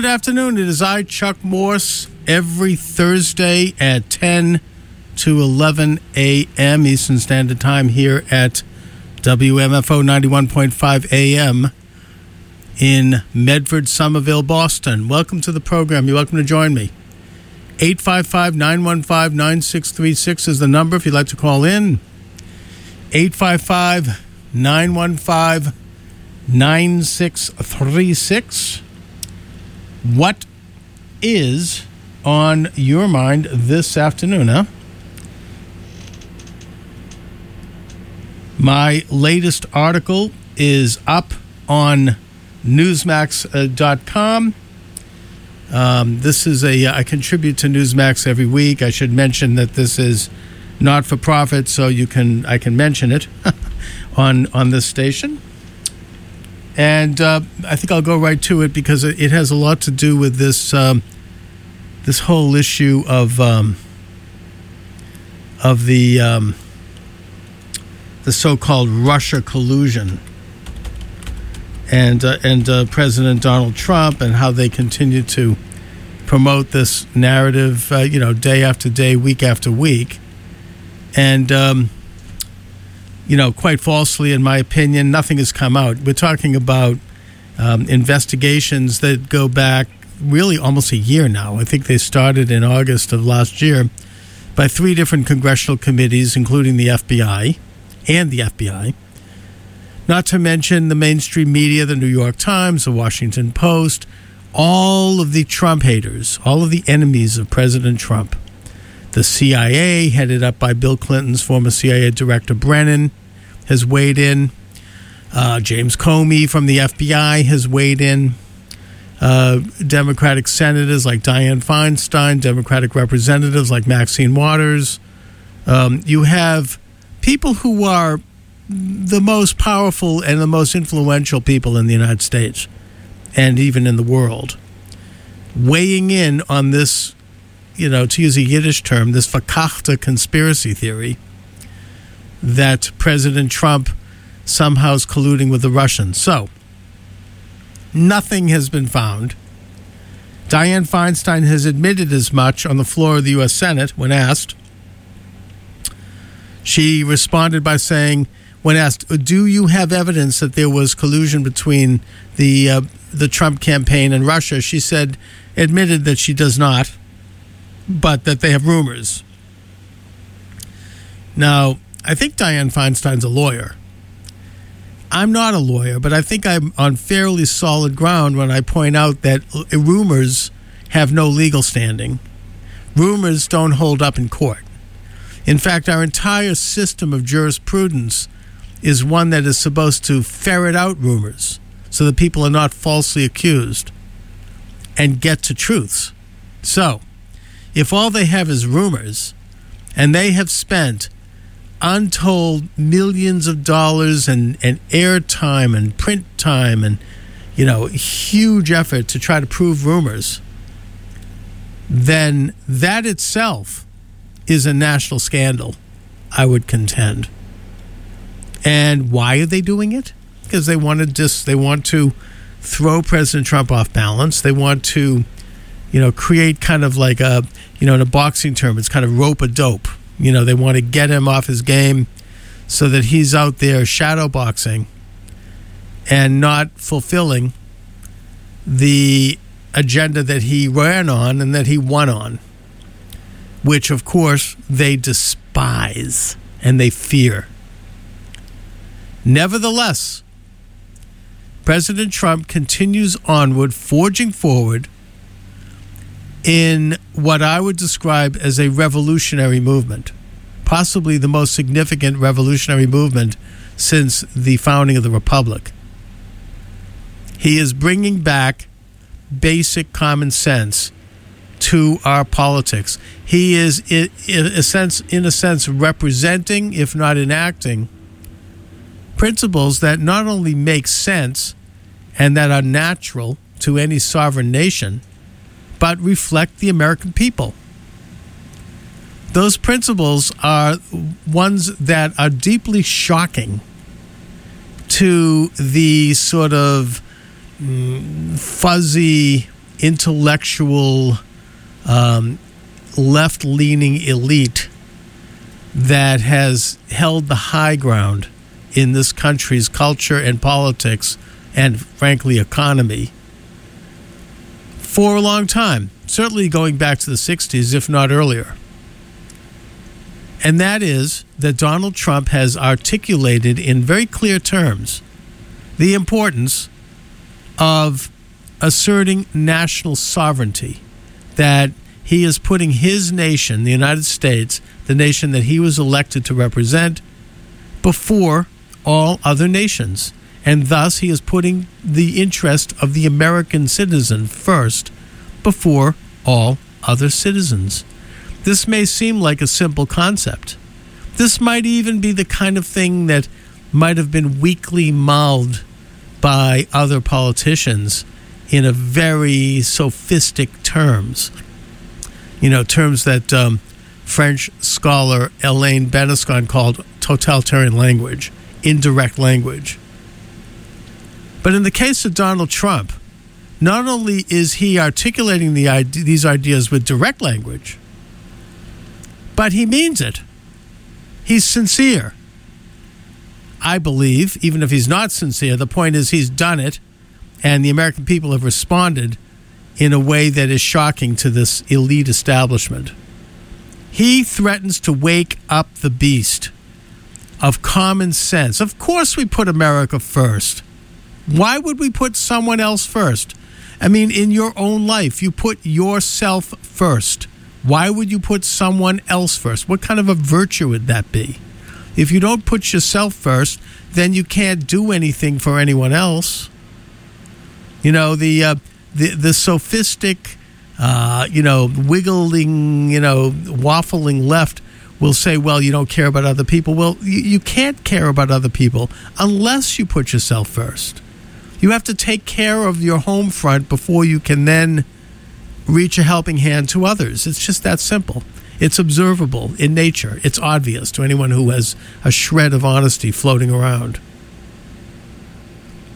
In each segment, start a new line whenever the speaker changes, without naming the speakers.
good afternoon. It is I, Chuck Morse, every Thursday at 10 to 11 a.m. Eastern Standard Time here at WMFO 91.5 a.m. in Medford, Somerville, Boston. Welcome to the program. You're welcome to join me. 855 915 9636 is the number if you'd like to call in. 855 915 9636. What is on your mind this afternoon, huh? My latest article is up on Newsmax.com. Um, this is a, I contribute to Newsmax every week. I should mention that this is not for profit, so you can, I can mention it on, on this station. And uh, I think I'll go right to it because it has a lot to do with this um, this whole issue of um, of the um, the so-called Russia collusion and uh, and uh, President Donald Trump and how they continue to promote this narrative, uh, you know, day after day, week after week, and um, you know, quite falsely, in my opinion, nothing has come out. We're talking about um, investigations that go back really almost a year now. I think they started in August of last year by three different congressional committees, including the FBI and the FBI. Not to mention the mainstream media, the New York Times, the Washington Post, all of the Trump haters, all of the enemies of President Trump. The CIA, headed up by Bill Clinton's former CIA director Brennan, has weighed in. Uh, James Comey from the FBI has weighed in. Uh, Democratic senators like Dianne Feinstein, Democratic representatives like Maxine Waters. Um, you have people who are the most powerful and the most influential people in the United States and even in the world weighing in on this, you know, to use a Yiddish term, this Fakachta conspiracy theory that President Trump somehow is colluding with the Russians. So, nothing has been found. Dianne Feinstein has admitted as much on the floor of the U.S. Senate when asked. She responded by saying, when asked, "Do you have evidence that there was collusion between the uh, the Trump campaign and Russia?" She said, admitted that she does not, but that they have rumors. Now, I think Dianne Feinstein's a lawyer. I'm not a lawyer, but I think I'm on fairly solid ground when I point out that eh, rumors have no legal standing. Rumors don't hold up in court. In fact, our entire system of jurisprudence is one that is supposed to ferret out rumors so that people are not falsely accused and get to truths. So, if all they have is rumors and they have spent untold millions of dollars and, and airtime and print time and you know huge effort to try to prove rumors then that itself is a national scandal i would contend. And why are they doing it? Because they want to just they want to throw president trump off balance. They want to you know create kind of like a you know in a boxing term it's kind of rope a dope you know, they want to get him off his game so that he's out there shadow boxing and not fulfilling the agenda that he ran on and that he won on, which, of course, they despise and they fear. Nevertheless, President Trump continues onward, forging forward in what I would describe as a revolutionary movement, possibly the most significant revolutionary movement since the founding of the Republic. He is bringing back basic common sense to our politics. He is, in a sense, in a sense, representing, if not enacting, principles that not only make sense and that are natural to any sovereign nation but reflect the American people. Those principles are ones that are deeply shocking to the sort of mm, fuzzy intellectual, um, left leaning elite that has held the high ground in this country's culture and politics and, frankly, economy for a long time, certainly going back to the 60s, if not earlier. And that is that Donald Trump has articulated in very clear terms the importance of asserting national sovereignty, that he is putting his nation, the United States, the nation that he was elected to represent, before all other nations. And thus, he is putting the interest of the American citizen first before all other citizens. This may seem like a simple concept. This might even be the kind of thing that might have been weakly mouthed by other politicians in a very sophistic terms. You know, terms that um, French scholar Alain Besançon called totalitarian language, indirect language. But in the case of Donald Trump, not only is he articulating the these ideas with direct language, but he means it. He's sincere. I believe, even if he's not sincere, the point is he's done it, and the American people have responded in a way that is shocking to this elite establishment. He threatens to wake up the beast of common sense. Of course, we put America first. Why would we put someone else first? I mean, in your own life, you put yourself first. Why would you put someone else first? What kind of a virtue would that be? If you don't put yourself first, then you can't do anything for anyone else. You know, the uh, the the sophistic, uh, you know, wiggling, you know, waffling left will say, well, you don't care about other people. Well, you, you can't care about other people unless you put yourself first. You have to take care of your home front before you can then reach a helping hand to others. It's just that simple. It's observable in nature. It's obvious to anyone who has a shred of honesty floating around.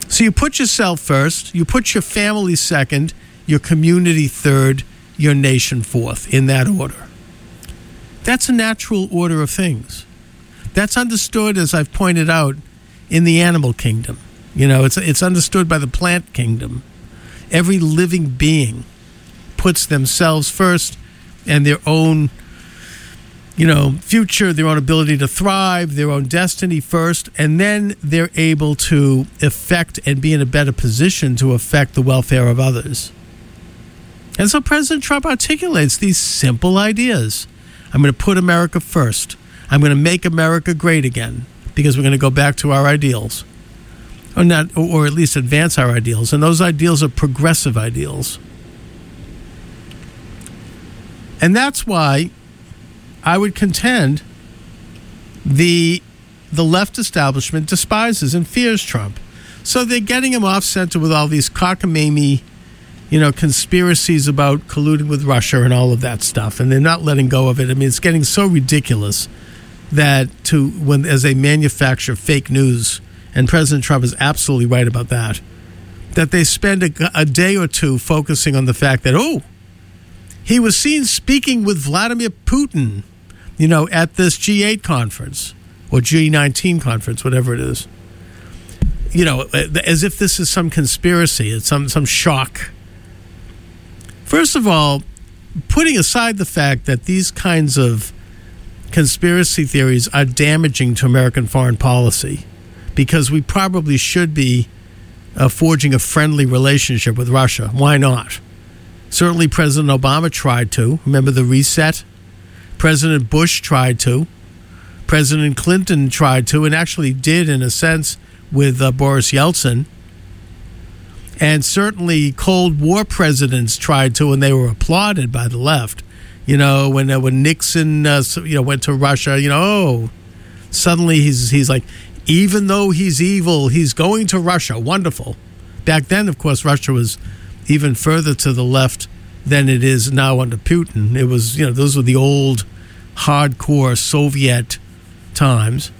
So you put yourself first, you put your family second, your community third, your nation fourth, in that order. That's a natural order of things. That's understood, as I've pointed out, in the animal kingdom. You know, it's, it's understood by the plant kingdom. Every living being puts themselves first and their own you know future their own ability to thrive their own destiny first and then they're able to affect and be in a better position to affect the welfare of others. And so president trump articulates these simple ideas. I'm going to put america first. I'm going to make america great again because we're going to go back to our ideals or not or at least advance our ideals and those ideals are progressive ideals and that's why I would contend the the left establishment despises and fears Trump. So they're getting him off center with all these cockamamie, you know, conspiracies about colluding with Russia and all of that stuff, and they're not letting go of it. I mean, it's getting so ridiculous that to when as they manufacture fake news, and President Trump is absolutely right about that, that they spend a, a day or two focusing on the fact that oh, he was seen speaking with Vladimir Putin, you know, at this G8 conference or G19 conference, whatever it is. You know, uh, as if this is some conspiracy, it's some some shock. First of all, putting aside the fact that these kinds of conspiracy theories are damaging to American foreign policy, because we probably should be uh, forging a friendly relationship with Russia. Why not? Certainly, President Obama tried to. Remember the reset? President Bush tried to. President Clinton tried to, and actually did in a sense with uh, Boris Yeltsin. And certainly, Cold War presidents tried to, and they were applauded by the left. You know, when uh, when Nixon, uh, you know, went to Russia, you know, oh, suddenly he's he's like, even though he's evil, he's going to Russia. Wonderful. Back then, of course, Russia was even further to the left than it is now under Putin. It was, you know, those were the old hardcore Soviet times.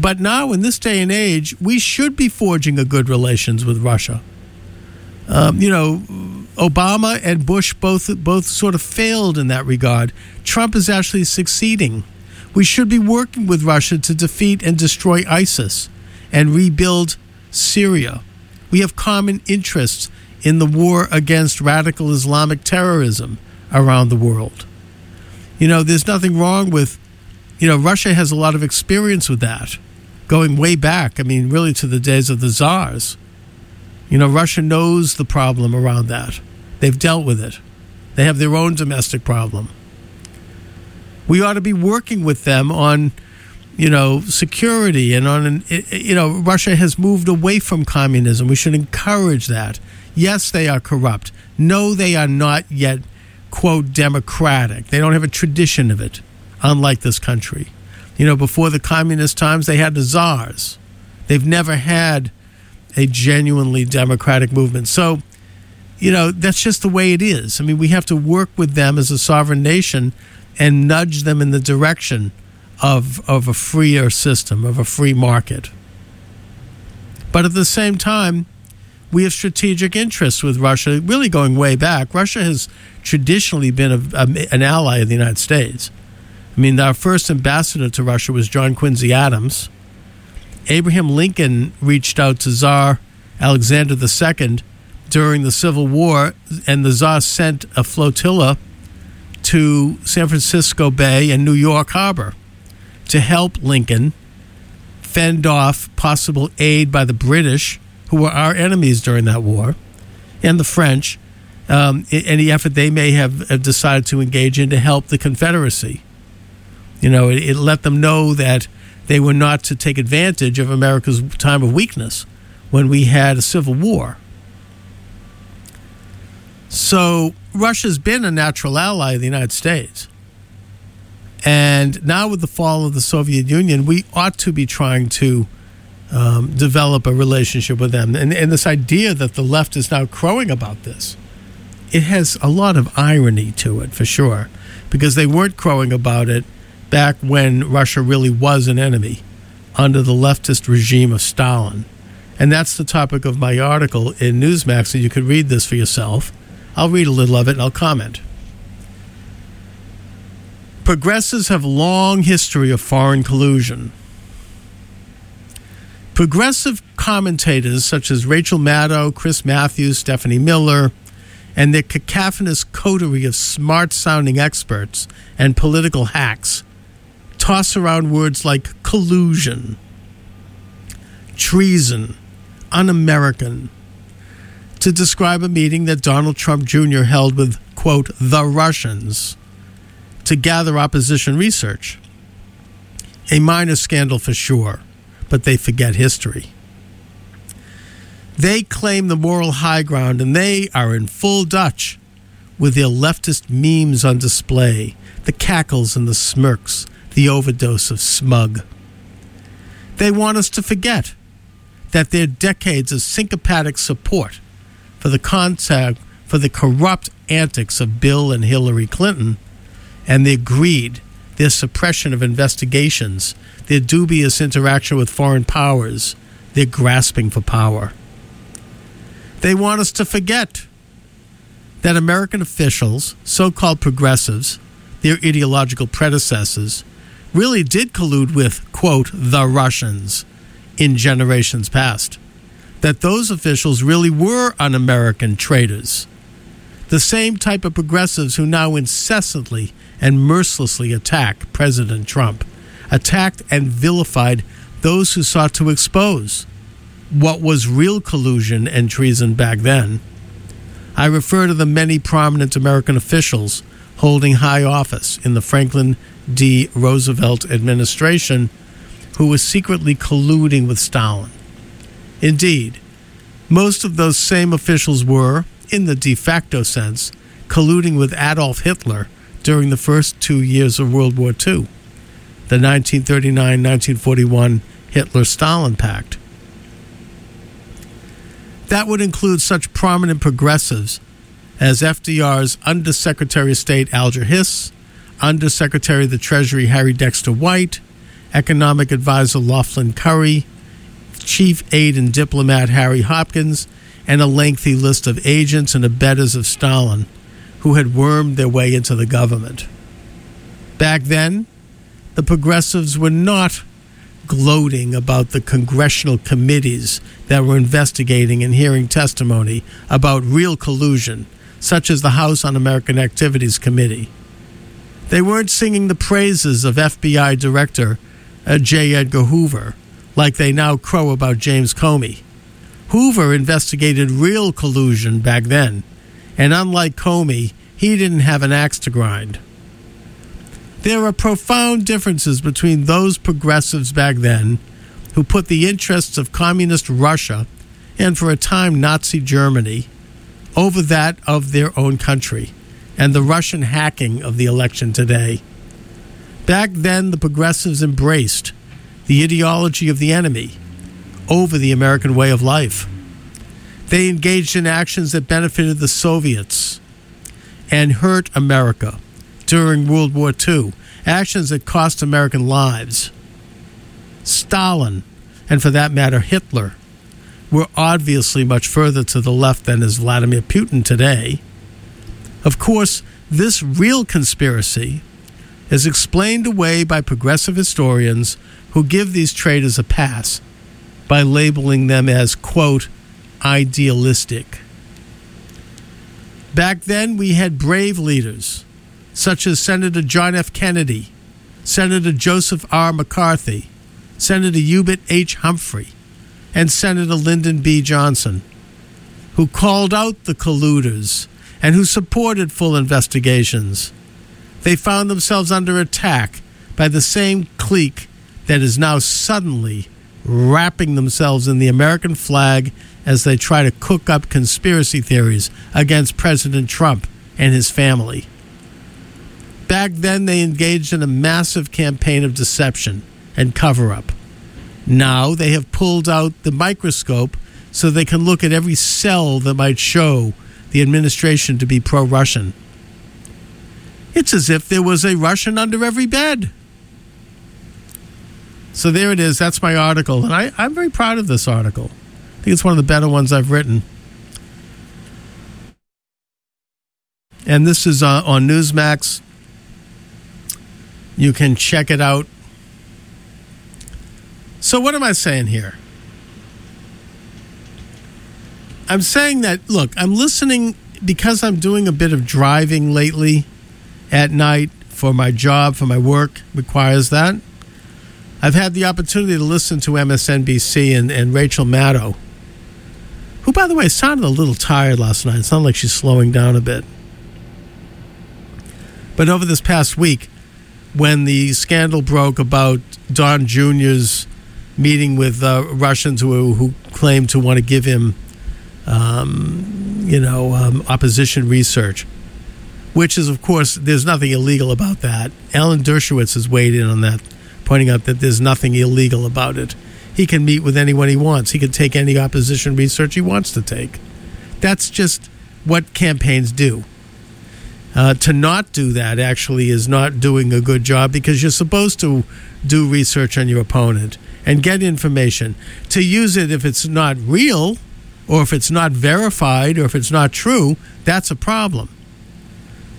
But now, in this day and age, we should be forging a good relations with Russia. Um, you know, Obama and Bush both both sort of failed in that regard. Trump is actually succeeding. We should be working with Russia to defeat and destroy ISIS and rebuild Syria. We have common interests in the war against radical Islamic terrorism around the world. You know, there's nothing wrong with, you know, Russia has a lot of experience with that, going way back. I mean, really to the days of the czars. You know, Russia knows the problem around that. They've dealt with it. They have their own domestic problem. We ought to be working with them on, you know, security and on, an, you know, Russia has moved away from communism. We should encourage that. Yes, they are corrupt. No, they are not yet, quote, democratic. They don't have a tradition of it, unlike this country. You know, before the communist times, they had the czars. They've never had a genuinely democratic movement. So, you know, that's just the way it is. I mean, we have to work with them as a sovereign nation and nudge them in the direction of, of a freer system, of a free market. But at the same time, we have strategic interests with Russia, really going way back. Russia has traditionally been a, a, an ally of the United States. I mean, our first ambassador to Russia was John Quincy Adams. Abraham Lincoln reached out to Tsar Alexander II during the Civil War, and the Tsar sent a flotilla to San Francisco Bay and New York Harbor to help Lincoln fend off possible aid by the British, who were our enemies during that war, and the French, um, any effort they may have, have, decided to engage in to help the Confederacy. You know, it, it let them know that they were not to take advantage of America's time of weakness when we had a civil war. So Russia's been a natural ally of the United States. And now, with the fall of the Soviet Union, we ought to be trying to um, develop a relationship with them. And, and this idea that the left is now crowing about this, it has a lot of irony to it, for sure, because they weren't crowing about it back when Russia really was an enemy under the leftist regime of Stalin. And that's the topic of my article in Newsmax, and you could read this for yourself. I'll read a little of it and I'll comment. Progressives have long history of foreign collusion. Progressive commentators such as Rachel Maddow, Chris Matthews, Stephanie Miller, and their cacophonous coterie of smart sounding experts and political hacks toss around words like collusion, treason, un American, to describe a meeting that Donald Trump Jr. held with, quote, the Russians to gather opposition research. A minor scandal for sure, but they forget history. They claim the moral high ground and they are in full Dutch with their leftist memes on display, the cackles and the smirks, the overdose of smug. They want us to forget that their decades of syncopatic support for the contact for the corrupt antics of Bill and Hillary Clinton and their greed, their suppression of investigations, their dubious interaction with foreign powers, their grasping for power. They want us to forget that American officials, so called progressives, their ideological predecessors, really did collude with, quote, the Russians in generations past that those officials really were un American traitors. The same type of progressives who now incessantly and mercilessly attack President Trump, attacked and vilified those who sought to expose what was real collusion and treason back then. I refer to the many prominent American officials holding high office in the Franklin D. Roosevelt administration who were secretly colluding with Stalin. Indeed, most of those same officials were, in the de facto sense, colluding with Adolf Hitler during the first two years of World War II, the 1939 1941 Hitler Stalin Pact. That would include such prominent progressives as FDR's Undersecretary of State Alger Hiss, Undersecretary of the Treasury Harry Dexter White, Economic Advisor Lauchlin Currie, Chief Aide and Diplomat Harry Hopkins, and a lengthy list of agents and abettors of Stalin who had wormed their way into the government. Back then, the progressives were not gloating about the congressional committees that were investigating and hearing testimony about real collusion, such as the House Un-American Activities Committee. They weren't singing the praises of FBI Director uh, J. Edgar Hoover, like they now crow about James Comey. Hoover investigated real collusion back then, and unlike Comey, he didn't have an axe to grind. There are profound differences between those progressives back then who put the interests of communist Russia and for a time Nazi Germany over that of their own country and the Russian hacking of the election today. Back then, the progressives embraced the ideology of the enemy over the American way of life. They engaged in actions that benefited the Soviets and hurt America during World War II, actions that cost American lives. Stalin, and for that matter, Hitler, were obviously much further to the left than is Vladimir Putin today. Of course, this real conspiracy is explained away by progressive historians who give these traitors a pass by labeling them as, quote, idealistic. Back then, we had brave leaders such as Senator John F. Kennedy, Senator Joseph R. McCarthy, Senator Hubert H. Humphrey, and Senator Lyndon B. Johnson, who called out the colluders and who supported full investigations. They found themselves under attack by the same clique that is now suddenly wrapping themselves in the American flag as they try to cook up conspiracy theories against President Trump and his family. Back then, they engaged in a massive campaign of deception and cover up. Now they have pulled out the microscope so they can look at every cell that might show the administration to be pro Russian. It's as if there was a Russian under every bed. So there it is. That's my article. And I, I'm very proud of this article. I think it's one of the better ones I've written. And this is uh, on Newsmax. You can check it out. So, what am I saying here? I'm saying that, look, I'm listening because I'm doing a bit of driving lately at night for my job, for my work, requires that. I've had the opportunity to listen to MSNBC and, and Rachel Maddow, who, by the way, sounded a little tired last night. It sounded like she's slowing down a bit. But over this past week, when the scandal broke about Don Jr.'s meeting with uh, Russians who, who claimed to want to give him um, you know, um, opposition research, which is, of course, there's nothing illegal about that. Alan Dershowitz has weighed in on that, pointing out that there's nothing illegal about it. He can meet with anyone he wants. He can take any opposition research he wants to take. That's just what campaigns do. Uh, to not do that actually is not doing a good job because you're supposed to do research on your opponent and get information. To use it if it's not real, or if it's not verified or if it's not true, that's a problem.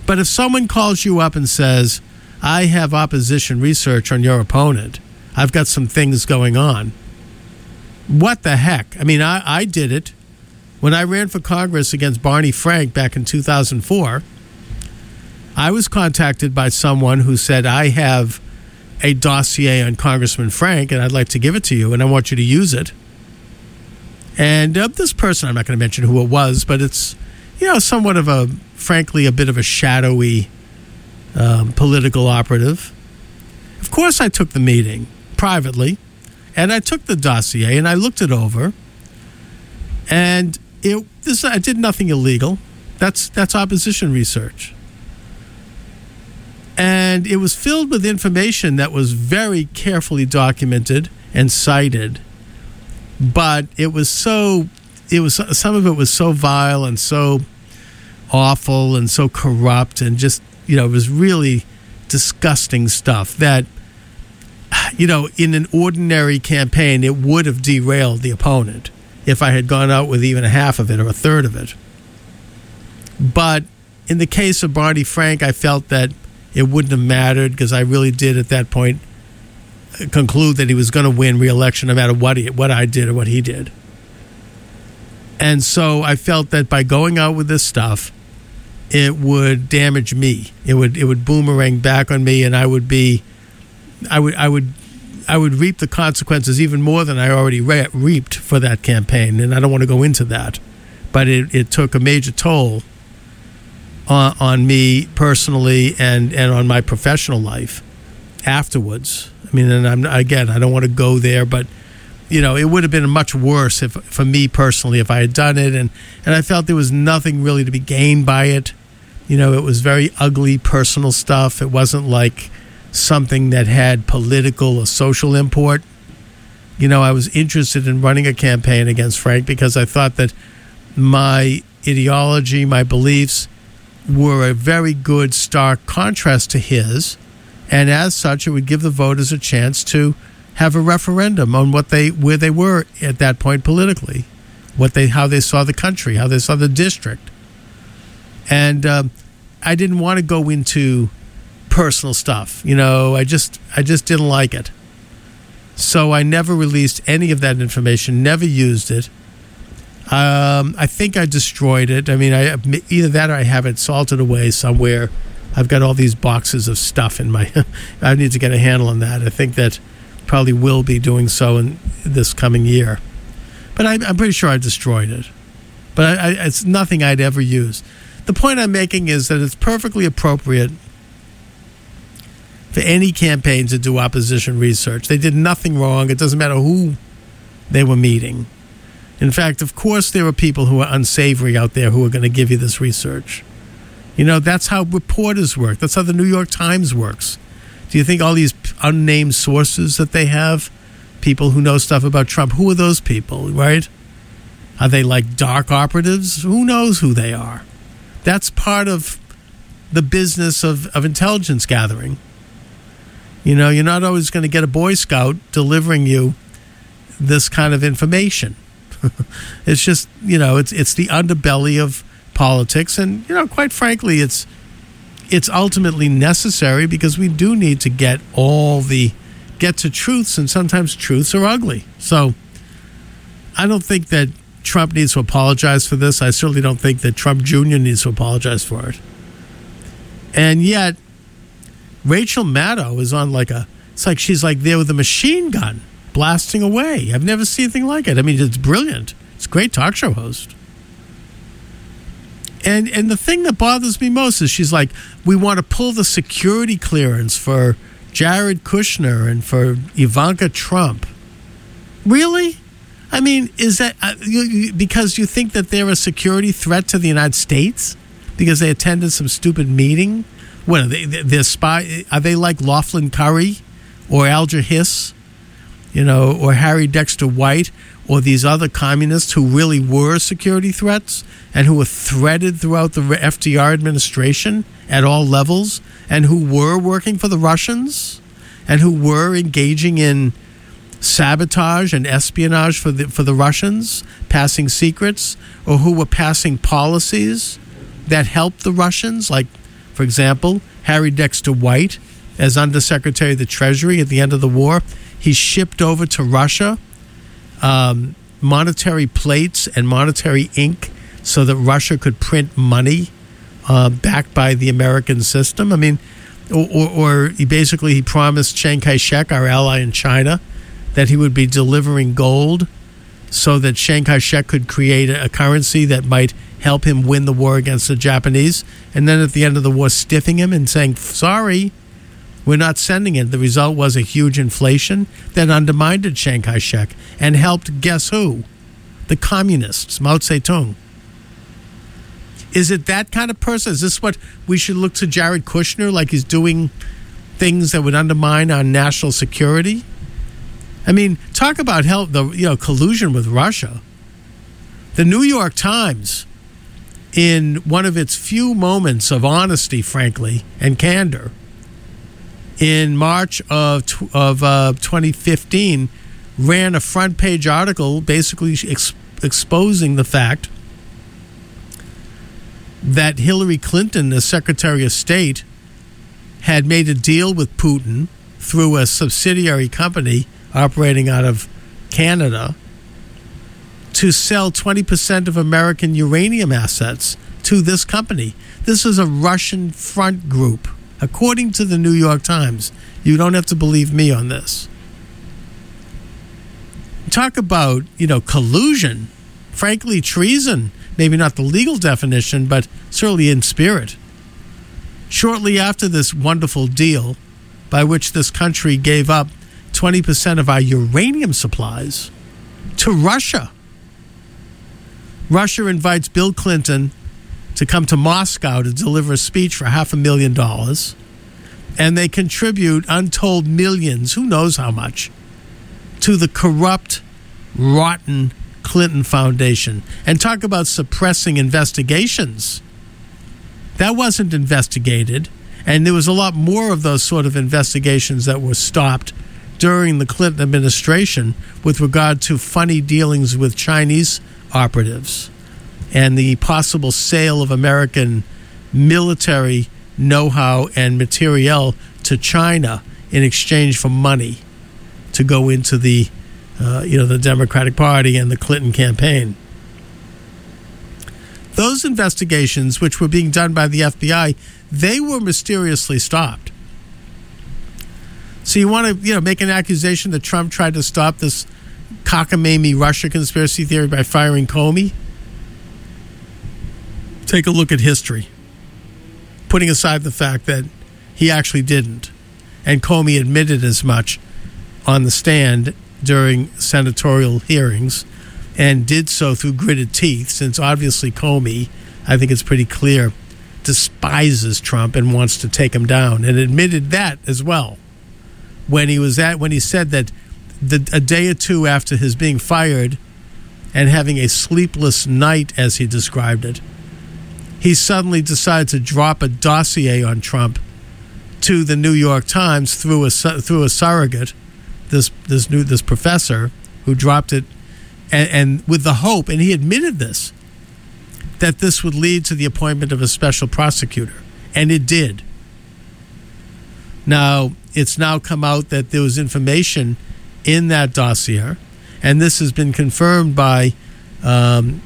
But if someone calls you up and says, I have opposition research on your opponent, I've got some things going on, what the heck? I mean, I, I did it when I ran for Congress against Barney Frank back in 2004. I was contacted by someone who said, I have a dossier on Congressman Frank and I'd like to give it to you and I want you to use it. And uh, this person, I'm not going to mention who it was, but it's, you know, somewhat of a, frankly, a bit of a shadowy um, political operative. Of course, I took the meeting privately, and I took the dossier and I looked it over, and it this I did nothing illegal. That's that's opposition research, and it was filled with information that was very carefully documented and cited but it was so it was some of it was so vile and so awful and so corrupt and just you know it was really disgusting stuff that you know in an ordinary campaign it would have derailed the opponent if I had gone out with even a half of it or a third of it. But in the case of Barney Frank, I felt that it wouldn't have mattered because I really did at that point uh, conclude that he was going to win re-election no matter what he, what I did or what he did. And so I felt that by going out with this stuff, it would damage me. It would it would boomerang back on me, and I would be, I would I would I would reap the consequences even more than I already re- reaped for that campaign. And I don't want to go into that, but it, it took a major toll on, on me personally and and on my professional life afterwards. I mean, and I'm again, I don't want to go there, but you know, it would have been much worse if, for me personally, if I had done it, and and I felt there was nothing really to be gained by it. You know, it was very ugly personal stuff. It wasn't like something that had political or social import. You know, I was interested in running a campaign against Frank because I thought that my ideology, my beliefs, were a very good stark contrast to his, and as such, it would give the voters a chance to have a referendum on what they where they were at that point politically, what they how they saw the country, how they saw the district, and um, I didn't want to go into personal stuff. You know, I just I just didn't like it, so I never released any of that information, never used it. Um, I think I destroyed it. I mean, I either that or I have it salted away somewhere. I've got all these boxes of stuff in my. I need to get a handle on that. I think that probably will be doing so in this coming year. But I, am pretty sure I destroyed it. But I, I, it's nothing I'd ever use. The point I'm making is that it's perfectly appropriate for any campaign to do opposition research. They did nothing wrong. It doesn't matter who they were meeting. In fact, of course, there are people who are unsavory out there who are going to give you this research. You know, that's how reporters work. That's how the New York Times works. Do you think all these unnamed sources that they have, people who know stuff about Trump, who are those people, right? Are they like dark operatives? Who knows who they are? That's part of the business of, of intelligence gathering. You know, you're not always going to get a Boy Scout delivering you this kind of information. it's just, you know, it's it's the underbelly of politics and, you know, quite frankly, it's it's ultimately necessary because we do need to get all the get to truths and sometimes truths are ugly so i don't think that trump needs to apologize for this. I certainly don't think that trump jr needs to apologize for it. And yet rachel maddow is on like a it's like she's like there with a machine gun blasting away. I've never seen anything like it. I mean it's brilliant. It's a great talk show host. And and the thing that bothers me most is she's like, we want to pull the security clearance for Jared Kushner and for Ivanka Trump. Really? I mean, is that uh, you, you, because you think that they're a security threat to the United States because they attended some stupid meeting? What are they? They're spy? Are they like Lauchlin Currie or Alger Hiss? You know, or Harry Dexter White, or these other communists who really were security threats and who were threaded throughout the FDR administration at all levels and who were working for the Russians and who were engaging in sabotage and espionage for the for the Russians, passing secrets, or who were passing policies that helped the Russians, like, for example, Harry Dexter White, as Undersecretary of the Treasury at the end of the war, he shipped over to Russia um, monetary plates and monetary ink so that Russia could print money uh, backed by the American system. I mean, or, or, or he basically he promised Chiang Kai-shek, our ally in China, that he would be delivering gold so that Chiang Kai-shek could create a currency that might help him win the war against the Japanese. And then at the end of the war, stiffing him and saying, "Sorry, we're not sending it. The result was a huge inflation that undermined Chiang Kai shek and helped guess who? The communists, Mao Zedong. Is it that kind of person? Is this what we should look to Jared Kushner like he's doing things that would undermine our national security? I mean, talk about help the you know collusion with Russia. The New York Times, in one of its few moments of honesty, frankly, and candor, in March of of uh, 2015 ran a front page article basically ex- exposing the fact that Hillary Clinton, as Secretary of State, had made a deal with Putin through a subsidiary company operating out of Canada to sell 20% of American uranium assets to this company. This is a Russian front group, according to the New York Times. You don't have to believe me on this. Talk about, you know, collusion, frankly, treason. Maybe not the legal definition, but certainly in spirit. Shortly after this wonderful deal, by which this country gave up 20% of our uranium supplies to Russia. Russia invites Bill Clinton to come to Moscow to deliver a speech for half a million dollars, and they contribute untold millions, who knows how much, to the corrupt, rotten Clinton Foundation. And talk about suppressing investigations. That wasn't investigated. And there was a lot more of those sort of investigations that were stopped during the Clinton administration with regard to funny dealings with Chinese operatives and the possible sale of American military know how and materiel to China in exchange for money to go into the uh, you know the Democratic Party and the Clinton campaign. Those investigations, which were being done by the FBI, they were mysteriously stopped. So you want to, you know, make an accusation that Trump tried to stop this cockamamie Russia conspiracy theory by firing Comey? Take a look at history, putting aside the fact that he actually didn't, and Comey admitted as much on the stand during senatorial hearings, and did so through gritted teeth. Since obviously Comey, I think it's pretty clear, despises Trump and wants to take him down, and admitted that as well when he was at when he said that the, a day or two after his being fired and having a sleepless night as he described it he suddenly decided to drop a dossier on Trump to the New York Times through a through a surrogate this this new this professor who dropped it and, and with the hope and he admitted this that this would lead to the appointment of a special prosecutor. And it did. Now it's now come out that there was information in that dossier, and this has been confirmed by um,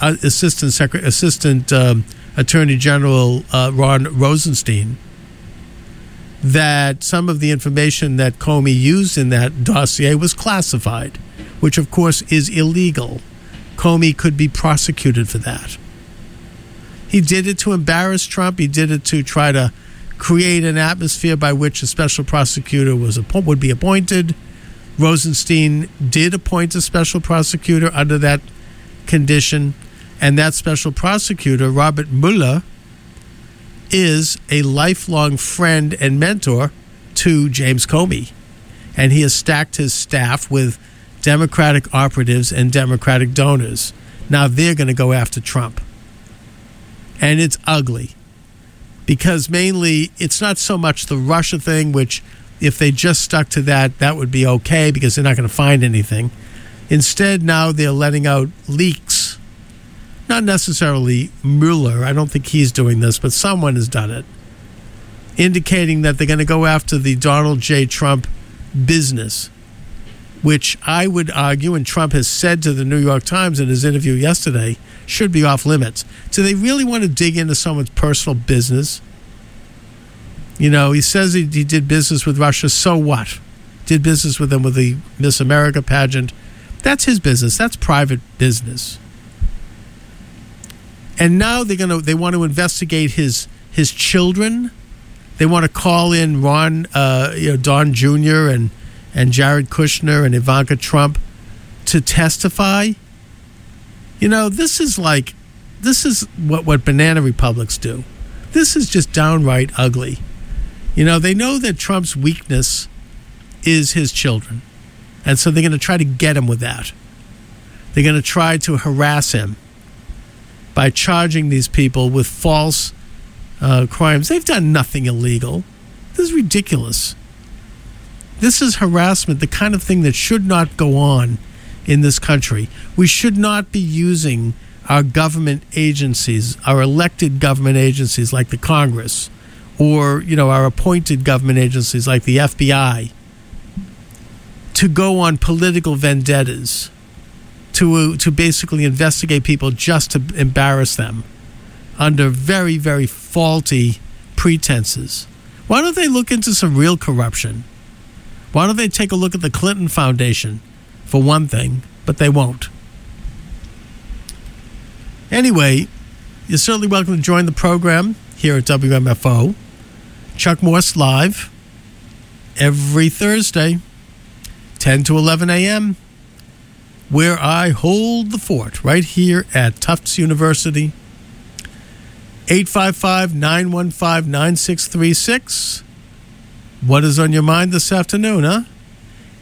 Assistant Assistant um, Attorney General uh, Ron Rosenstein. That some of the information that Comey used in that dossier was classified, which of course is illegal. Comey could be prosecuted for that. He did it to embarrass Trump. He did it to try to create an atmosphere by which a special prosecutor was would be appointed. Rosenstein did appoint a special prosecutor under that condition, and that special prosecutor, Robert Mueller, is a lifelong friend and mentor to James Comey. And he has stacked his staff with Democratic operatives and Democratic donors. Now they're going to go after Trump. And it's ugly because mainly it's not so much the Russia thing, which if they just stuck to that, that would be okay because they're not going to find anything. Instead, now they're letting out leaks. Not necessarily Mueller, I don't think he's doing this, but someone has done it, indicating that they're going to go after the Donald J. Trump business, which I would argue, and Trump has said to the New York Times in his interview yesterday, should be off limits. Do they really want to dig into someone's personal business? You know, he says he, he did business with Russia. So what? Did business with them with the Miss America pageant. That's his business. That's private business. And now they're gonna they want to investigate his his children. They want to call in Ron, uh, you know, Don Jr. and and Jared Kushner and Ivanka Trump to testify. You know, this is like, this is what, what banana republics do. This is just downright ugly. You know, they know that Trump's weakness is his children. And so they're going to try to get him with that. They're going to try to harass him by charging these people with false uh, crimes. They've done nothing illegal. This is ridiculous. This is harassment, the kind of thing that should not go on in this country. We should not be using our government agencies, our elected government agencies like the Congress, or you know our appointed government agencies like the FBI, to go on political vendettas, to to basically investigate people just to embarrass them, under very very faulty pretenses. Why don't they look into some real corruption? Why don't they take a look at the Clinton Foundation, for one thing, but they won't. Anyway, you're certainly welcome to join the program here at WMFO. Chuck Morse live every Thursday, 10 to 11 a.m., where I hold the fort right here at Tufts University. 855 915 9636. What is on your mind this afternoon, huh?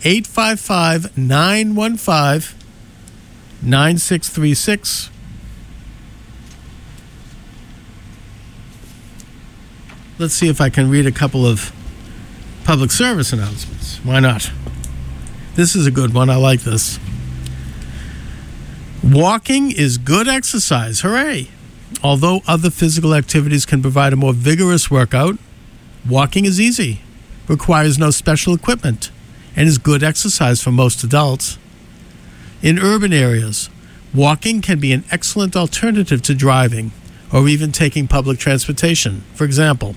855 915 9636. Let's see if I can read a couple of public service announcements. Why not? This is a good one. I like this. Walking is good exercise. Hooray! Although other physical activities can provide a more vigorous workout, walking is easy, requires no special equipment, and is good exercise for most adults. In urban areas, walking can be an excellent alternative to driving or even taking public transportation. For example,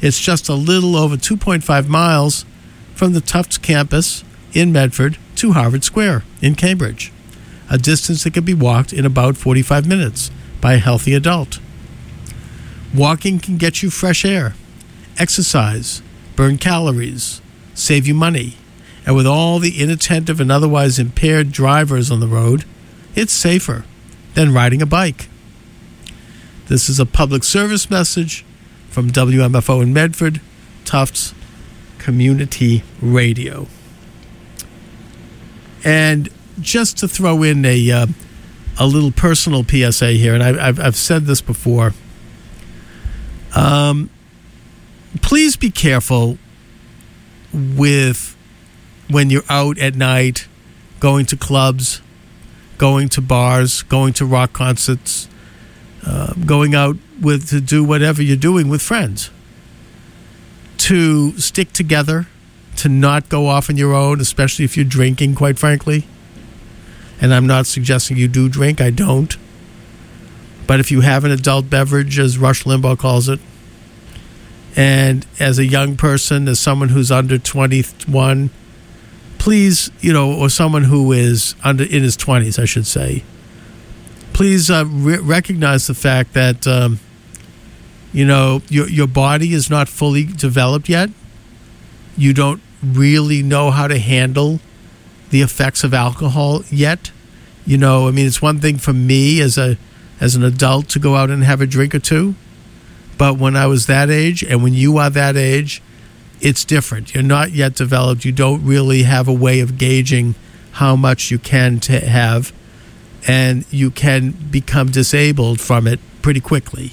it's just a little over 2.5 miles from the Tufts campus in Medford to Harvard Square in Cambridge, a distance that can be walked in about 45 minutes by a healthy adult. Walking can get you fresh air, exercise, burn calories, save you money, and with all the inattentive and otherwise impaired drivers on the road, it's safer than riding a bike. This is a public service message from WMFO in Medford, Tufts Community Radio. And just to throw in a uh, a little personal PSA here, and I, have I've said this before. Um, please be careful with when you're out at night, going to clubs, going to bars, going to rock concerts, uh, going out with to do whatever you're doing with friends. To stick together, to not go off on your own, especially if you're drinking, quite frankly. And I'm not suggesting you do drink, I don't. But if you have an adult beverage, as Rush Limbaugh calls it, and as a young person, as someone who's under 21, please, you know, or someone who is under in his 20s, I should say, please uh, re- recognize the fact that um, you know your your body is not fully developed yet. You don't really know how to handle the effects of alcohol yet. You know, I mean, it's one thing for me as a as an adult to go out and have a drink or two, but when I was that age, and when you are that age, it's different. You're not yet developed. You don't really have a way of gauging how much you can to have, and you can become disabled from it pretty quickly.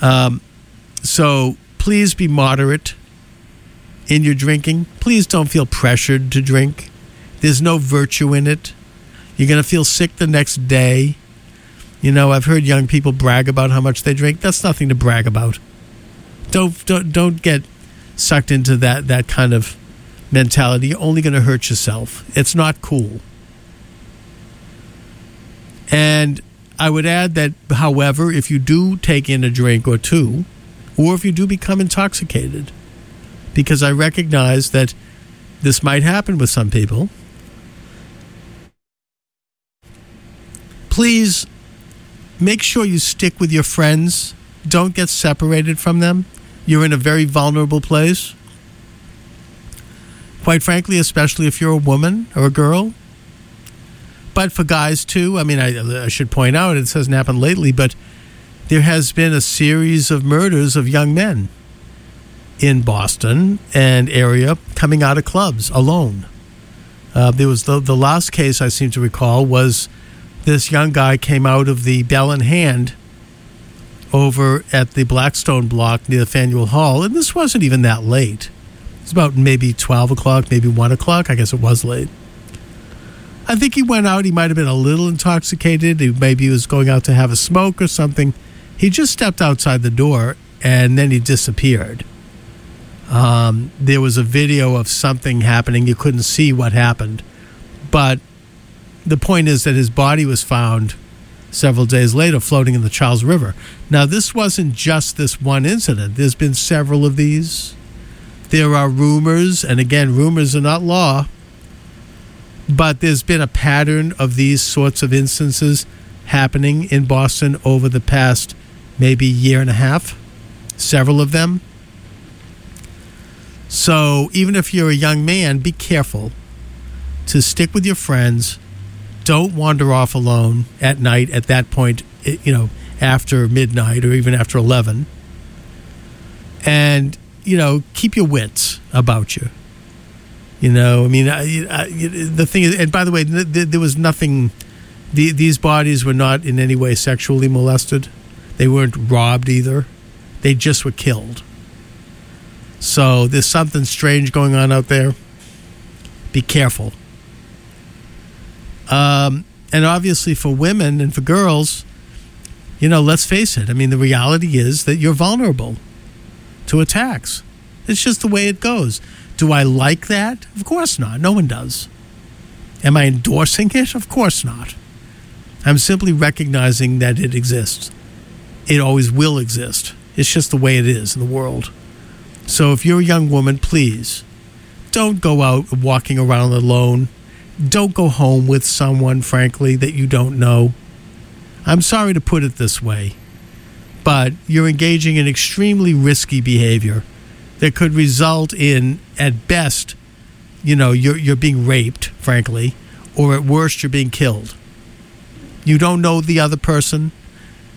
Um, so please be moderate in your drinking. Please don't feel pressured to drink. There's no virtue in it. You're going to feel sick the next day. You know, I've heard young people brag about how much they drink. That's nothing to brag about. Don't don't don't get sucked into that that kind of mentality. You're only going to hurt yourself. It's not cool. And I would add that, however, if you do take in a drink or two, or if you do become intoxicated, because I recognize that this might happen with some people. Please make sure you stick with your friends. Don't get separated from them. You're in a very vulnerable place. Quite frankly, especially if you're a woman or a girl. But for guys too, I mean, I, I should point out, it hasn't happened lately, but there has been a series of murders of young men in Boston and area coming out of clubs alone. Uh, there was the, the last case I seem to recall was this young guy came out of the Bell in Hand over at the Blackstone block near Faneuil Hall, and this wasn't even that late. It's about maybe 12 o'clock, maybe 1 o'clock. I guess it was late. I think he went out. He might have been a little intoxicated. He, maybe he was going out to have a smoke or something. He just stepped outside the door and then he disappeared. Um, there was a video of something happening. You couldn't see what happened. But the point is that his body was found several days later floating in the Charles River. Now, this wasn't just this one incident, there's been several of these. There are rumors, and again, rumors are not law, but there's been a pattern of these sorts of instances happening in Boston over the past maybe year and a half, several of them. So, even if you're a young man, be careful to stick with your friends don't wander off alone at night at that point, eh, you know, after midnight or even after 11. And, you know, keep your wits about you. You know, I mean, I, I, the thing is, and by the way, th- there was nothing, the, these bodies were not in any way sexually molested. They weren't robbed either. They just were killed. So there's something strange going on out there. Be careful. Um, and obviously, for women and for girls, you know, let's face it. I mean, the reality is that you're vulnerable to attacks. It's just the way it goes. Do I like that? Of course not. No one does. Am I endorsing it? Of course not. I'm simply recognizing that it exists. It always will exist. It's just the way it is in the world. So if you're a young woman, please don't go out walking around alone don't go home with someone, frankly, that you don't know. I'm sorry to put it this way, but you're engaging in extremely risky behavior that could result in, at best, you know, you're, you're being raped, frankly, or at worst, you're being killed. You don't know the other person.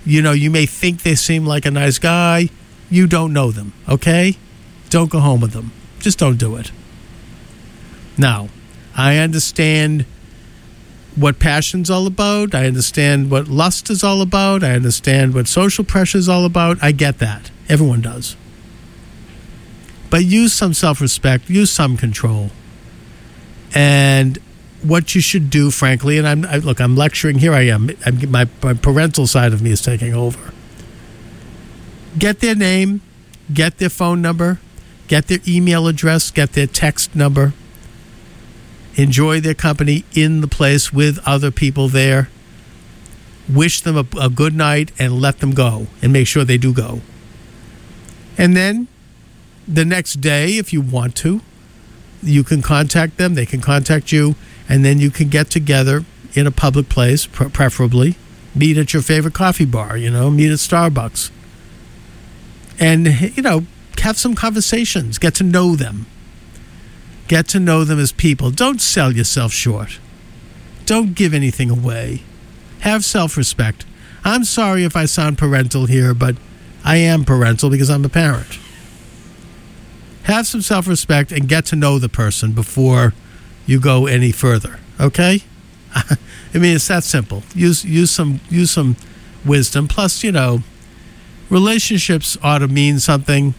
You know, you may think they seem like a nice guy. You don't know them, okay? Don't go home with them. Just don't do it. Now, I understand what passion's all about. I understand what lust is all about. I understand what social pressure is all about. I get that. Everyone does. But use some self respect, use some control. And what you should do, frankly, and I'm I, look, I'm lecturing. Here I am. I'm, my, my parental side of me is taking over. Get their name, get their phone number, get their email address, get their text number enjoy their company in the place with other people there. Wish them a, a, good night and let them go and make sure they do go. And then the next day, if you want to, you can contact them, they can contact you, and then you can get together in a public place, preferably. Meet at your favorite coffee bar, you know, meet at Starbucks. And, you know, have some conversations, get to know them Get to know them as people. Don't sell yourself short. Don't give anything away. Have self respect. I'm sorry if I sound parental here, but I am parental because I'm a parent. Have some self respect and get to know the person before you go any further. Okay? I mean, it's that simple. Use use some use some wisdom. Plus, you know, relationships ought to mean something.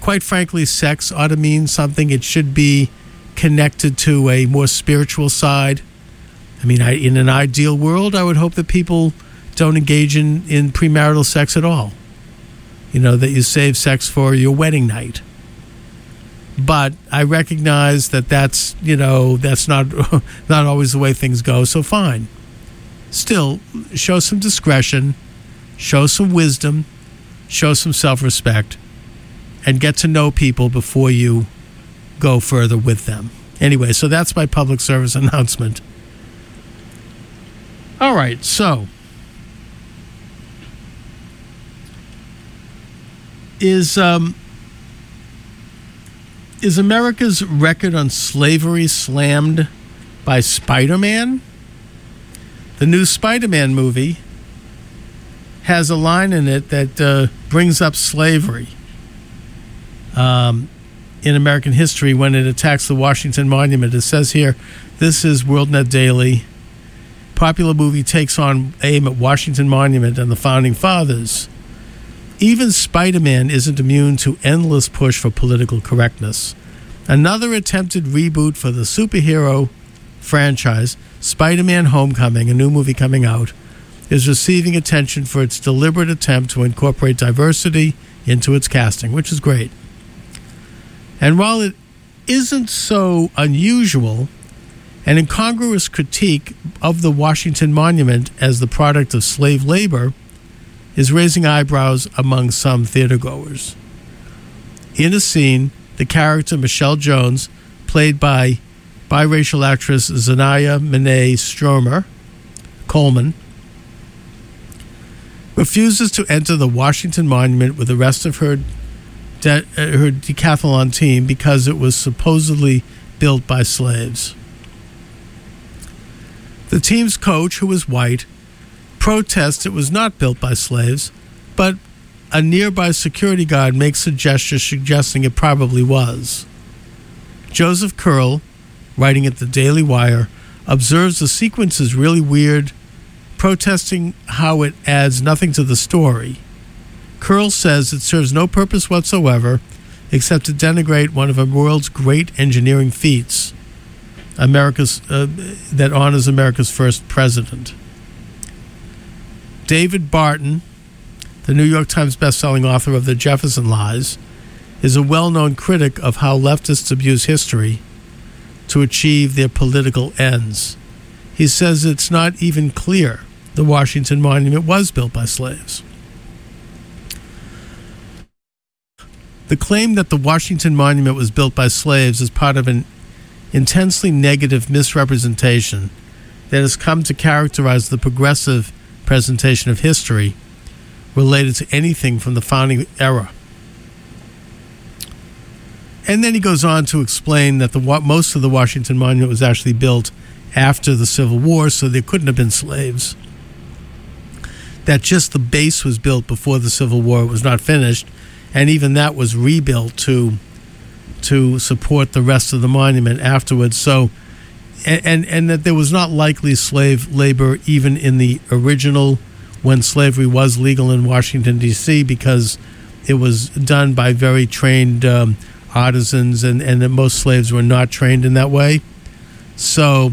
Quite frankly, sex ought to mean something. It should be connected to a more spiritual side. I mean, I, in an ideal world, I would hope that people don't engage in, in premarital sex at all. You know, that you save sex for your wedding night. But I recognize that that's, you know, that's not, not always the way things go, so fine. Still, show some discretion, show some wisdom, show some self respect, and get to know people before you go further with them. Anyway, so that's my public service announcement. All right, so is um, is America's record on slavery slammed by Spider-Man? The new Spider-Man movie has a line in it that uh, brings up slavery. Um, in American history when it attacks the Washington Monument. It says here, this is WorldNet Daily. Popular movie takes on aim at Washington Monument and the founding fathers. Even Spider Man isn't immune to endless push for political correctness. Another attempted reboot for the superhero franchise, Spider Man Homecoming, a new movie coming out, is receiving attention for its deliberate attempt to incorporate diversity into its casting, which is great. And while it isn't so unusual, an incongruous critique of the Washington Monument as the product of slave labor is raising eyebrows among some theatergoers. In a scene, the character Michelle Jones, played by biracial actress Zendaya Monáe Stoermer Coleman, refuses to enter the Washington Monument with the rest of her de- uh, her decathlon team because it was supposedly built by slaves. The team's coach, who is white, protests it was not built by slaves, but a nearby security guard makes a gesture suggesting it probably was. Joseph Curl, writing at the Daily Wire, observes the sequence is really weird, protesting how it adds nothing to the story. Curl says it serves no purpose whatsoever except to denigrate one of the world's great engineering feats, America's uh, that honors America's first president. David Barton, the New York Times bestselling author of The Jefferson Lies, is a well-known critic of how leftists abuse history to achieve their political ends. He says it's not even clear the Washington Monument was built by slaves. The claim that the Washington Monument was built by slaves is part of an intensely negative misrepresentation that has come to characterize the progressive presentation of history related to anything from the founding era. And then he goes on to explain that the most of the Washington Monument was actually built after the Civil War, so there couldn't have been slaves. That just the base was built before the Civil War it was not finished, and even that was rebuilt to to support the rest of the monument afterwards. So, and and, and that there was not likely slave labor even in the original when slavery was legal in Washington D.C. because it was done by very trained um, artisans, and and that most slaves were not trained in that way. So,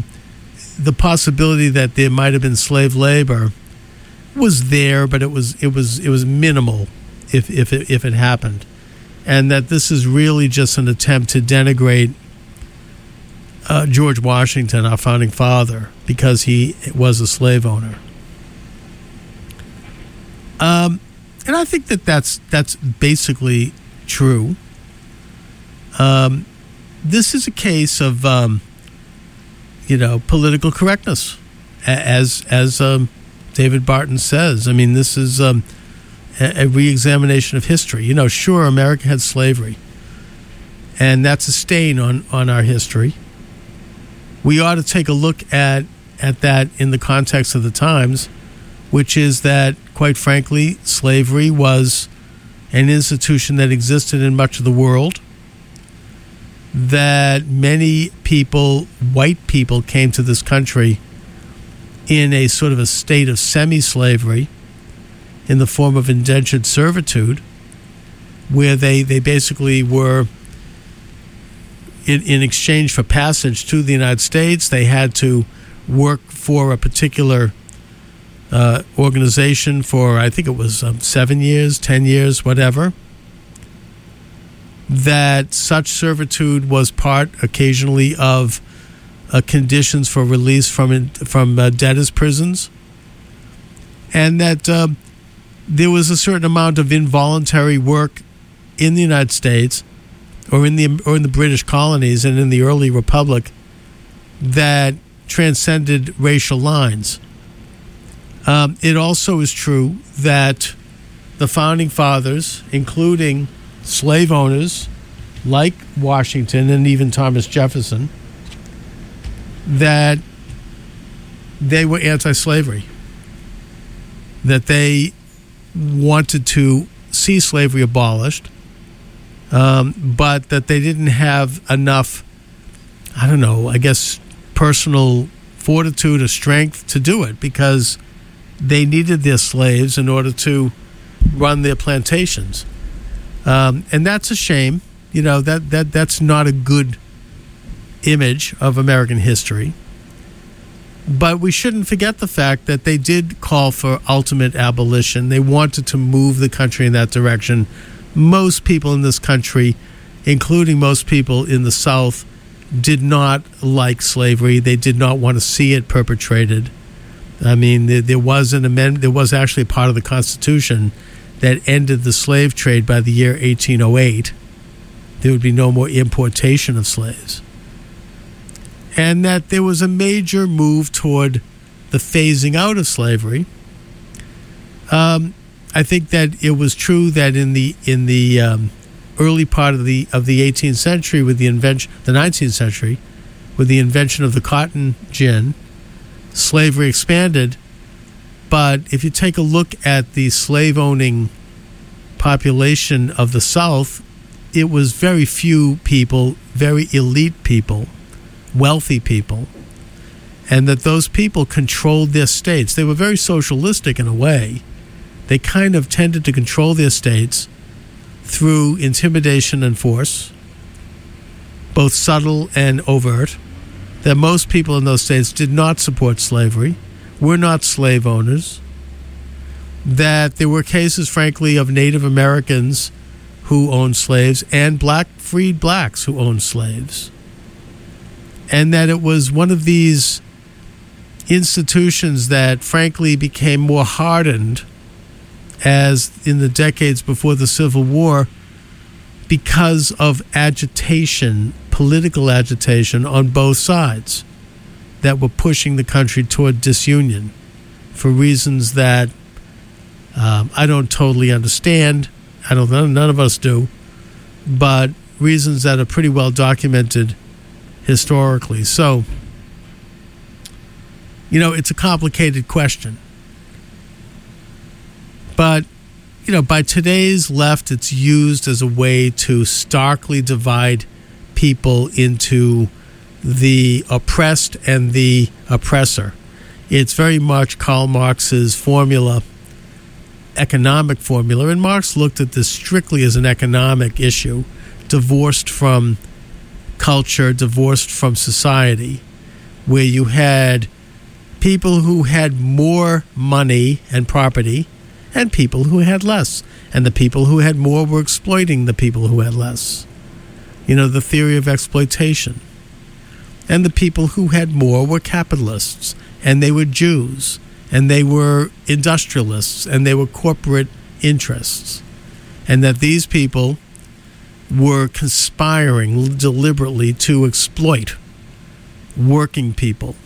the possibility that there might have been slave labor was there, but it was it was it was minimal if if it, if it happened, and that this is really just an attempt to denigrate uh, George Washington, our founding father, because he was a slave owner. Um, and I think that that's that's basically true. Um, this is a case of um, you know political correctness, as as um, David Barton says. I mean, this is a reexamination of history. You know, sure, America had slavery, and that's a stain on, on our history. We ought to take a look at at that in the context of the times, which is that, quite frankly, slavery was an institution that existed in much of the world. That many people, white people, came to this country in a sort of a state of semi slavery in the form of indentured servitude, where they, they basically were, in, in exchange for passage to the United States, they had to work for a particular uh, organization for, I think it was um, seven years, ten years, whatever. That such servitude was part occasionally of uh, conditions for release from from uh, debtors' prisons, and that uh, there was a certain amount of involuntary work in the United States or in the or in the British colonies and in the early republic that transcended racial lines. Um, it also is true that the founding fathers, including slave owners like Washington and even Thomas Jefferson, that they were anti-slavery. That they wanted to see slavery abolished, um, but that they didn't have enough, I don't know, I guess, personal fortitude or strength to do it because they needed their slaves in order to run their plantations. Um, and that's a shame. You know, that, that, that's not a good image of American history. But we shouldn't forget the fact that they did call for ultimate abolition. They wanted to move the country in that direction. Most people in this country, including most people in the South, did not like slavery. They did not want to see it perpetrated. I mean, there, there was an amendment. There was actually a part of the Constitution that ended the slave trade by the year 1808. There would be no more importation of slaves, and that there was a major move toward the phasing out of slavery. Um, I think that it was true that in the in the um, early part of the of the 18th century, with the invention, the 19th century, with the invention of the cotton gin, slavery expanded. But if you take a look at the slave owning population of the South, it was very few people, very elite people, wealthy people, and that those people controlled their states. They were very socialistic in a way. They kind of tended to control their states through intimidation and force, both subtle and overt, that most people in those states did not support slavery, were not slave owners, that there were cases, frankly, of Native Americans who owned slaves and black freed blacks who owned slaves. And that it was one of these institutions that, frankly, became more hardened as in the decades before the Civil War because of agitation, political agitation on both sides that were pushing the country toward disunion for reasons that um, I don't totally understand. I don't. None of us do, but reasons that are pretty well documented historically. So, you know, it's a complicated question. But, you know, by today's left, it's used as a way to starkly divide people into the oppressed and the oppressor. It's very much Karl Marx's formula, economic formula. And Marx looked at this strictly as an economic issue, divorced from culture, divorced from society, where you had people who had more money and property and people who had less. And the people who had more were exploiting the people who had less. You know, the theory of exploitation. And the people who had more were capitalists, and they were Jews, and they were industrialists, and they were corporate interests. And that these people were conspiring deliberately to exploit working people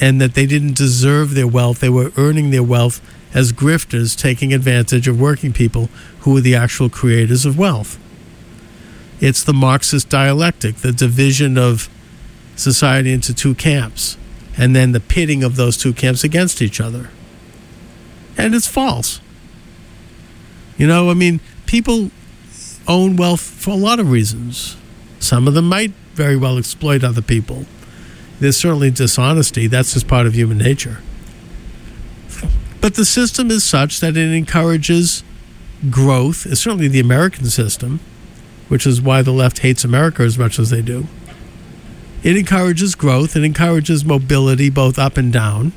and that they didn't deserve their wealth. They were earning their wealth as grifters taking advantage of working people who were the actual creators of wealth. It's the Marxist dialectic, the division of society into two camps, and then the pitting of those two camps against each other. And it's false. You know, I mean, people own wealth for a lot of reasons. Some of them might very well exploit other people. There's certainly dishonesty, that's just part of human nature. But the system is such that it encourages growth, it's certainly the American system, which is why the left hates America as much as they do. It encourages growth, it encourages mobility both up and down,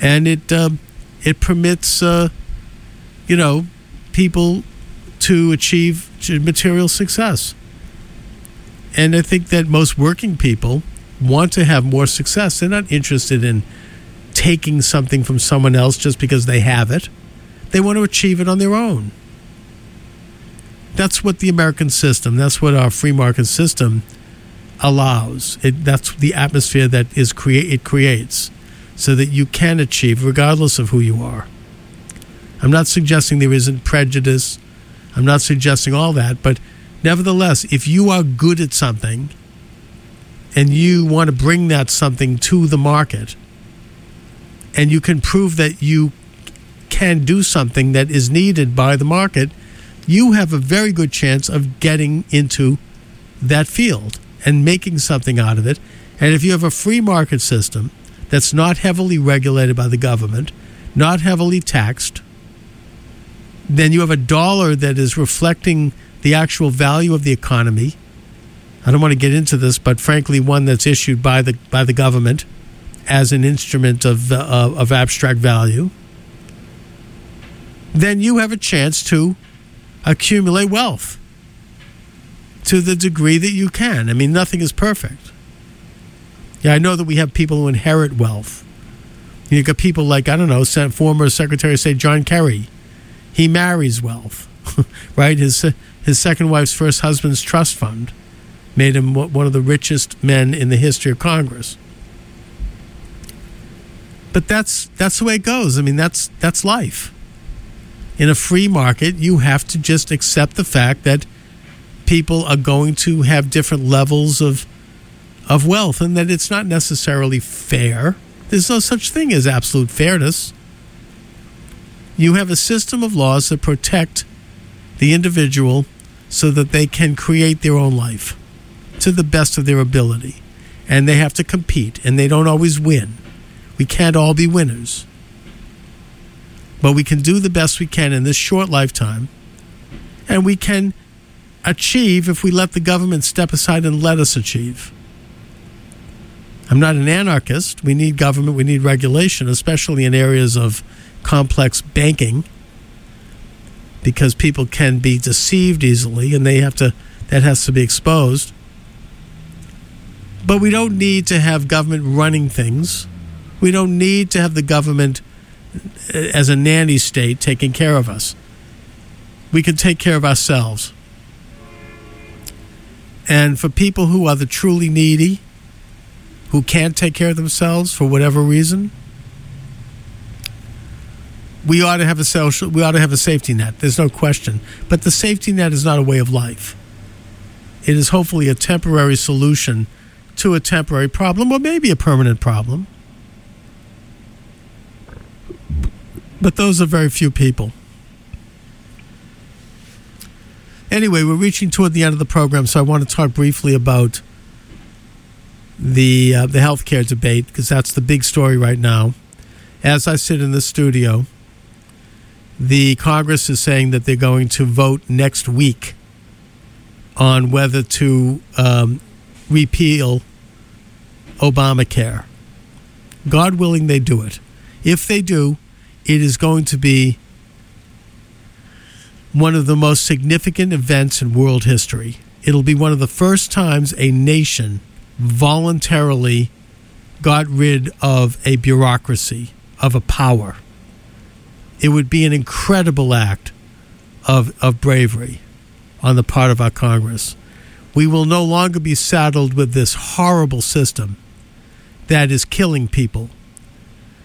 and it uh, it permits uh, you know people to achieve material success. And I think that most working people want to have more success. They're not interested in taking something from someone else just because they have it. They want to achieve it on their own. That's what the American system, that's what our free market system allows. It, that's the atmosphere that is create it creates so that you can achieve regardless of who you are. I'm not suggesting there isn't prejudice. I'm not suggesting all that, but nevertheless, if you are good at something and you want to bring that something to the market, and you can prove that you can do something that is needed by the market, you have a very good chance of getting into that field and making something out of it. And if you have a free market system that's not heavily regulated by the government, not heavily taxed, then you have a dollar that is reflecting the actual value of the economy. I don't want to get into this, but frankly, one that's issued by the by the government as an instrument of, uh, of abstract value, then you have a chance to accumulate wealth to the degree that you can. I mean, nothing is perfect. Yeah, I know that we have people who inherit wealth. You've got people like, I don't know, former Secretary of State John Kerry. He marries wealth, right? His, his second wife's first husband's trust fund made him one of the richest men in the history of Congress. But that's that's the way it goes. I mean, that's that's life. In a free market, you have to just accept the fact that people are going to have different levels of of wealth and that it's not necessarily fair. There's no such thing as absolute fairness. You have a system of laws that protect the individual so that they can create their own life to the best of their ability. And they have to compete, and they don't always win. We can't all be winners. But we can do the best we can in this short lifetime, and we can achieve if we let the government step aside and let us achieve. I'm not an anarchist. We need government, we need regulation, especially in areas of complex banking, because people can be deceived easily and they have to that has to be exposed. But we don't need to have government running things. We don't need to have the government uh, as a nanny state taking care of us. We can take care of ourselves. And for people who are the truly needy, who can't take care of themselves for whatever reason, we ought to have a social we ought to have a safety net. There's no question. But the safety net is not a way of life. It is hopefully a temporary solution to a temporary problem or maybe a permanent problem. But those are very few people. Anyway, we're reaching toward the end of the program, so I want to talk briefly about the uh, the healthcare debate because that's the big story right now. As I sit in the studio, the Congress is saying that they're going to vote next week on whether to um, repeal Obamacare. God willing, they do it. If they do, it is going to be one of the most significant events in world history. It'll be one of the first times a nation voluntarily got rid of a bureaucracy, of a power. It would be an incredible act of, of bravery on the part of our Congress. We will no longer be saddled with this horrible system that is killing people.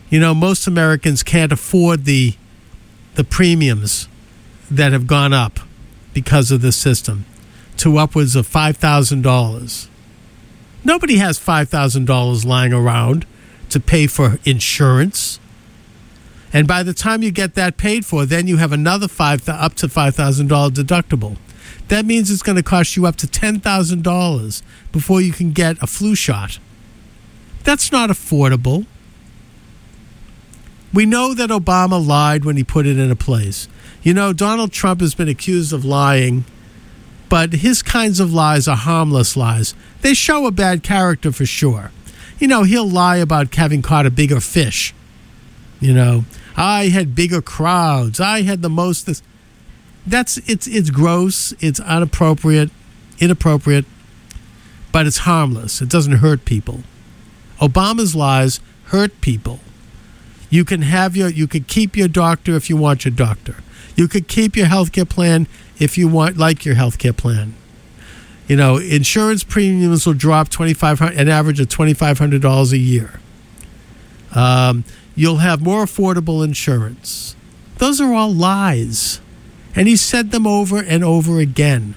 You know, most Americans can't afford the the premiums that have gone up because of this system to upwards of $5,000. Nobody has $5,000 lying around to pay for insurance. And by the time you get that paid for, then you have another five up to $5,000 deductible. That means it's going to cost you up to $10,000 before you can get a flu shot. That's not affordable. We know that Obama lied when he put it into place. You know, Donald Trump has been accused of lying, but his kinds of lies are harmless lies. They show a bad character for sure. You know, he'll lie about having caught a bigger fish. You know, I had bigger crowds. I had the most. This, that's it's it's gross. It's inappropriate, inappropriate, but it's harmless. It doesn't hurt people. Obama's lies hurt people. You can have your you could keep your doctor if you want your doctor. You could keep your health care plan if you want like your health care plan. You know, insurance premiums will drop twenty five hundred an average of twenty five hundred dollars a year. Um, you'll have more affordable insurance. Those are all lies. And he said them over and over again.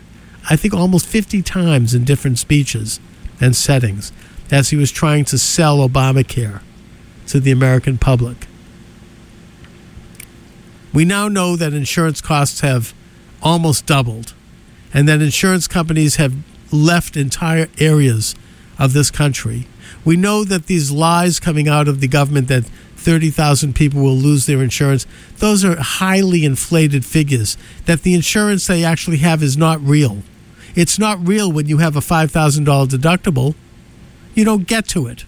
I think almost 50 times in different speeches and settings as he was trying to sell Obamacare to the American public. We now know that insurance costs have almost doubled and that insurance companies have left entire areas of this country. We know that these lies coming out of the government that 30,000 people will lose their insurance, those are highly inflated figures. That the insurance they actually have is not real. It's not real when you have a $5,000 deductible. You don't get to it.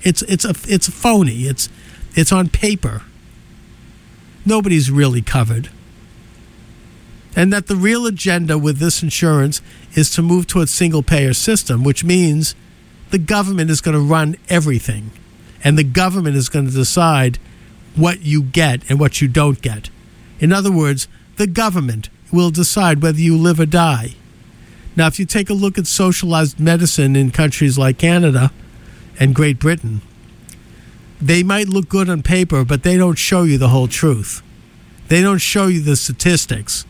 It's it's a it's phony. It's it's on paper. Nobody's really covered. And that the real agenda with this insurance is to move to a single payer system, which means the government is going to run everything. And the government is going to decide what you get and what you don't get. In other words, the government will decide whether you live or die. Now, if you take a look at socialized medicine in countries like Canada and Great Britain, they might look good on paper, but they don't show you the whole truth. They don't show you the statistics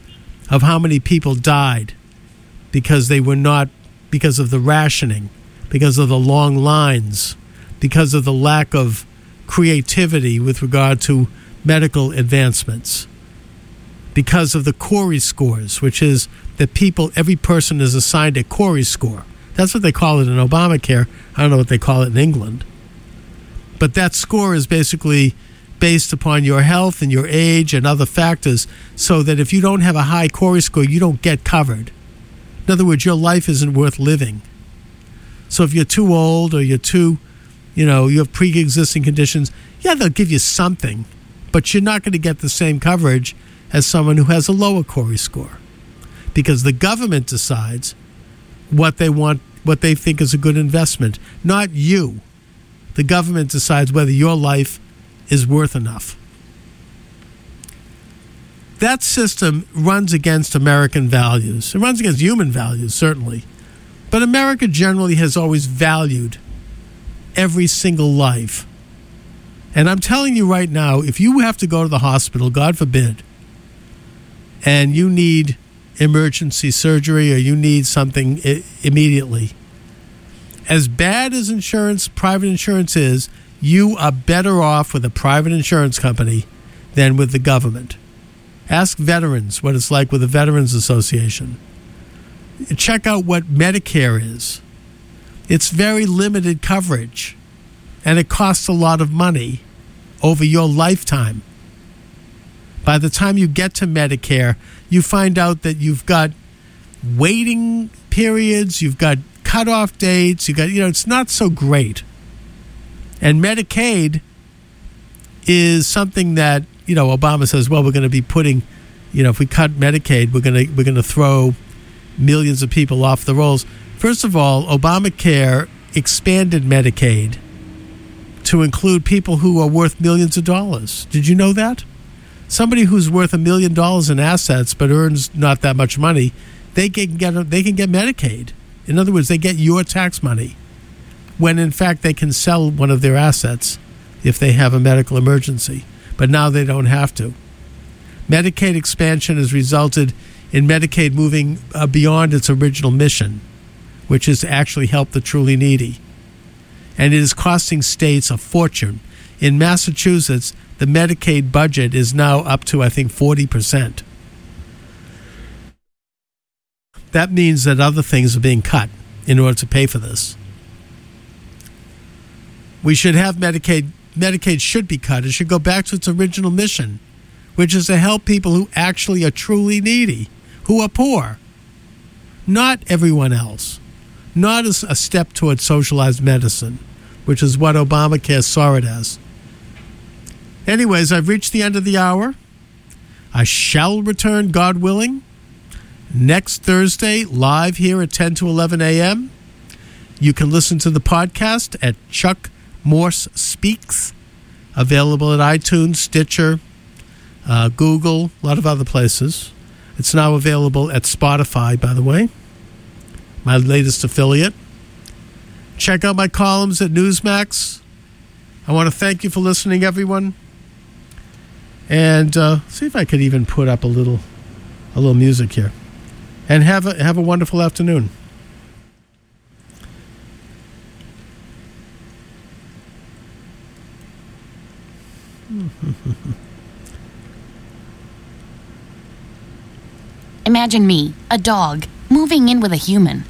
of how many people died because they were not, because of the rationing, because of the long lines, because of the lack of creativity with regard to medical advancements, because of the Corey scores, which is that people, every person is assigned a Corey score. That's what they call it in Obamacare. I don't know what they call it in England. But that score is basically based upon your health and your age and other factors, so that if you don't have a high Corey score, you don't get covered. In other words, your life isn't worth living. So if you're too old or you're too, you know, you have pre existing conditions, yeah, they'll give you something, but you're not going to get the same coverage as someone who has a lower Corey score. Because the government decides what they want, what they think is a good investment, not you. The government decides whether your life is worth enough. That system runs against American values. It runs against human values, certainly. But America generally has always valued every single life. And I'm telling you right now, if you have to go to the hospital, God forbid, and you need emergency surgery or you need something I- immediately, as bad as insurance, private insurance is, you are better off with a private insurance company than with the government. Ask veterans what it's like with the Veterans Association. Check out what Medicare is. It's very limited coverage, and it costs a lot of money over your lifetime. By the time you get to Medicare, you find out that you've got waiting periods, you've got cutoff dates, you got, you know, it's not so great. And Medicaid is something that, you know, Obama says, well, we're going to be putting, you know, if we cut Medicaid, we're going to we're going to throw millions of people off the rolls. First of all, Obamacare expanded Medicaid to include people who are worth millions of dollars. Did you know that? Somebody who's worth a million dollars in assets but earns not that much money, they can get they can get Medicaid. In other words, they get your tax money when in fact they can sell one of their assets if they have a medical emergency. But now they don't have to. Medicaid expansion has resulted in Medicaid moving uh, beyond its original mission, which is to actually help the truly needy. And it is costing states a fortune. In Massachusetts, the Medicaid budget is now up to, I think, 40%. That means that other things are being cut in order to pay for this. We should have Medicaid. Medicaid should be cut. It should go back to its original mission, which is to help people who actually are truly needy, who are poor, not everyone else, not as a step towards socialized medicine, which is what Obamacare saw it as. Anyways, I've reached the end of the hour. I shall return, God willing, next Thursday, live here at 10 to 11 a.m. You can listen to the podcast at Chuck Morse Speaks, available at iTunes, Stitcher, uh, Google, a lot of other places. It's now available at Spotify, by the way, my latest affiliate. Check out my columns at Newsmax. I want to thank you for listening, everyone. And uh, see if I could even put up a little, a little music here. And have a have a wonderful afternoon.
Imagine me, a dog, moving in with a human.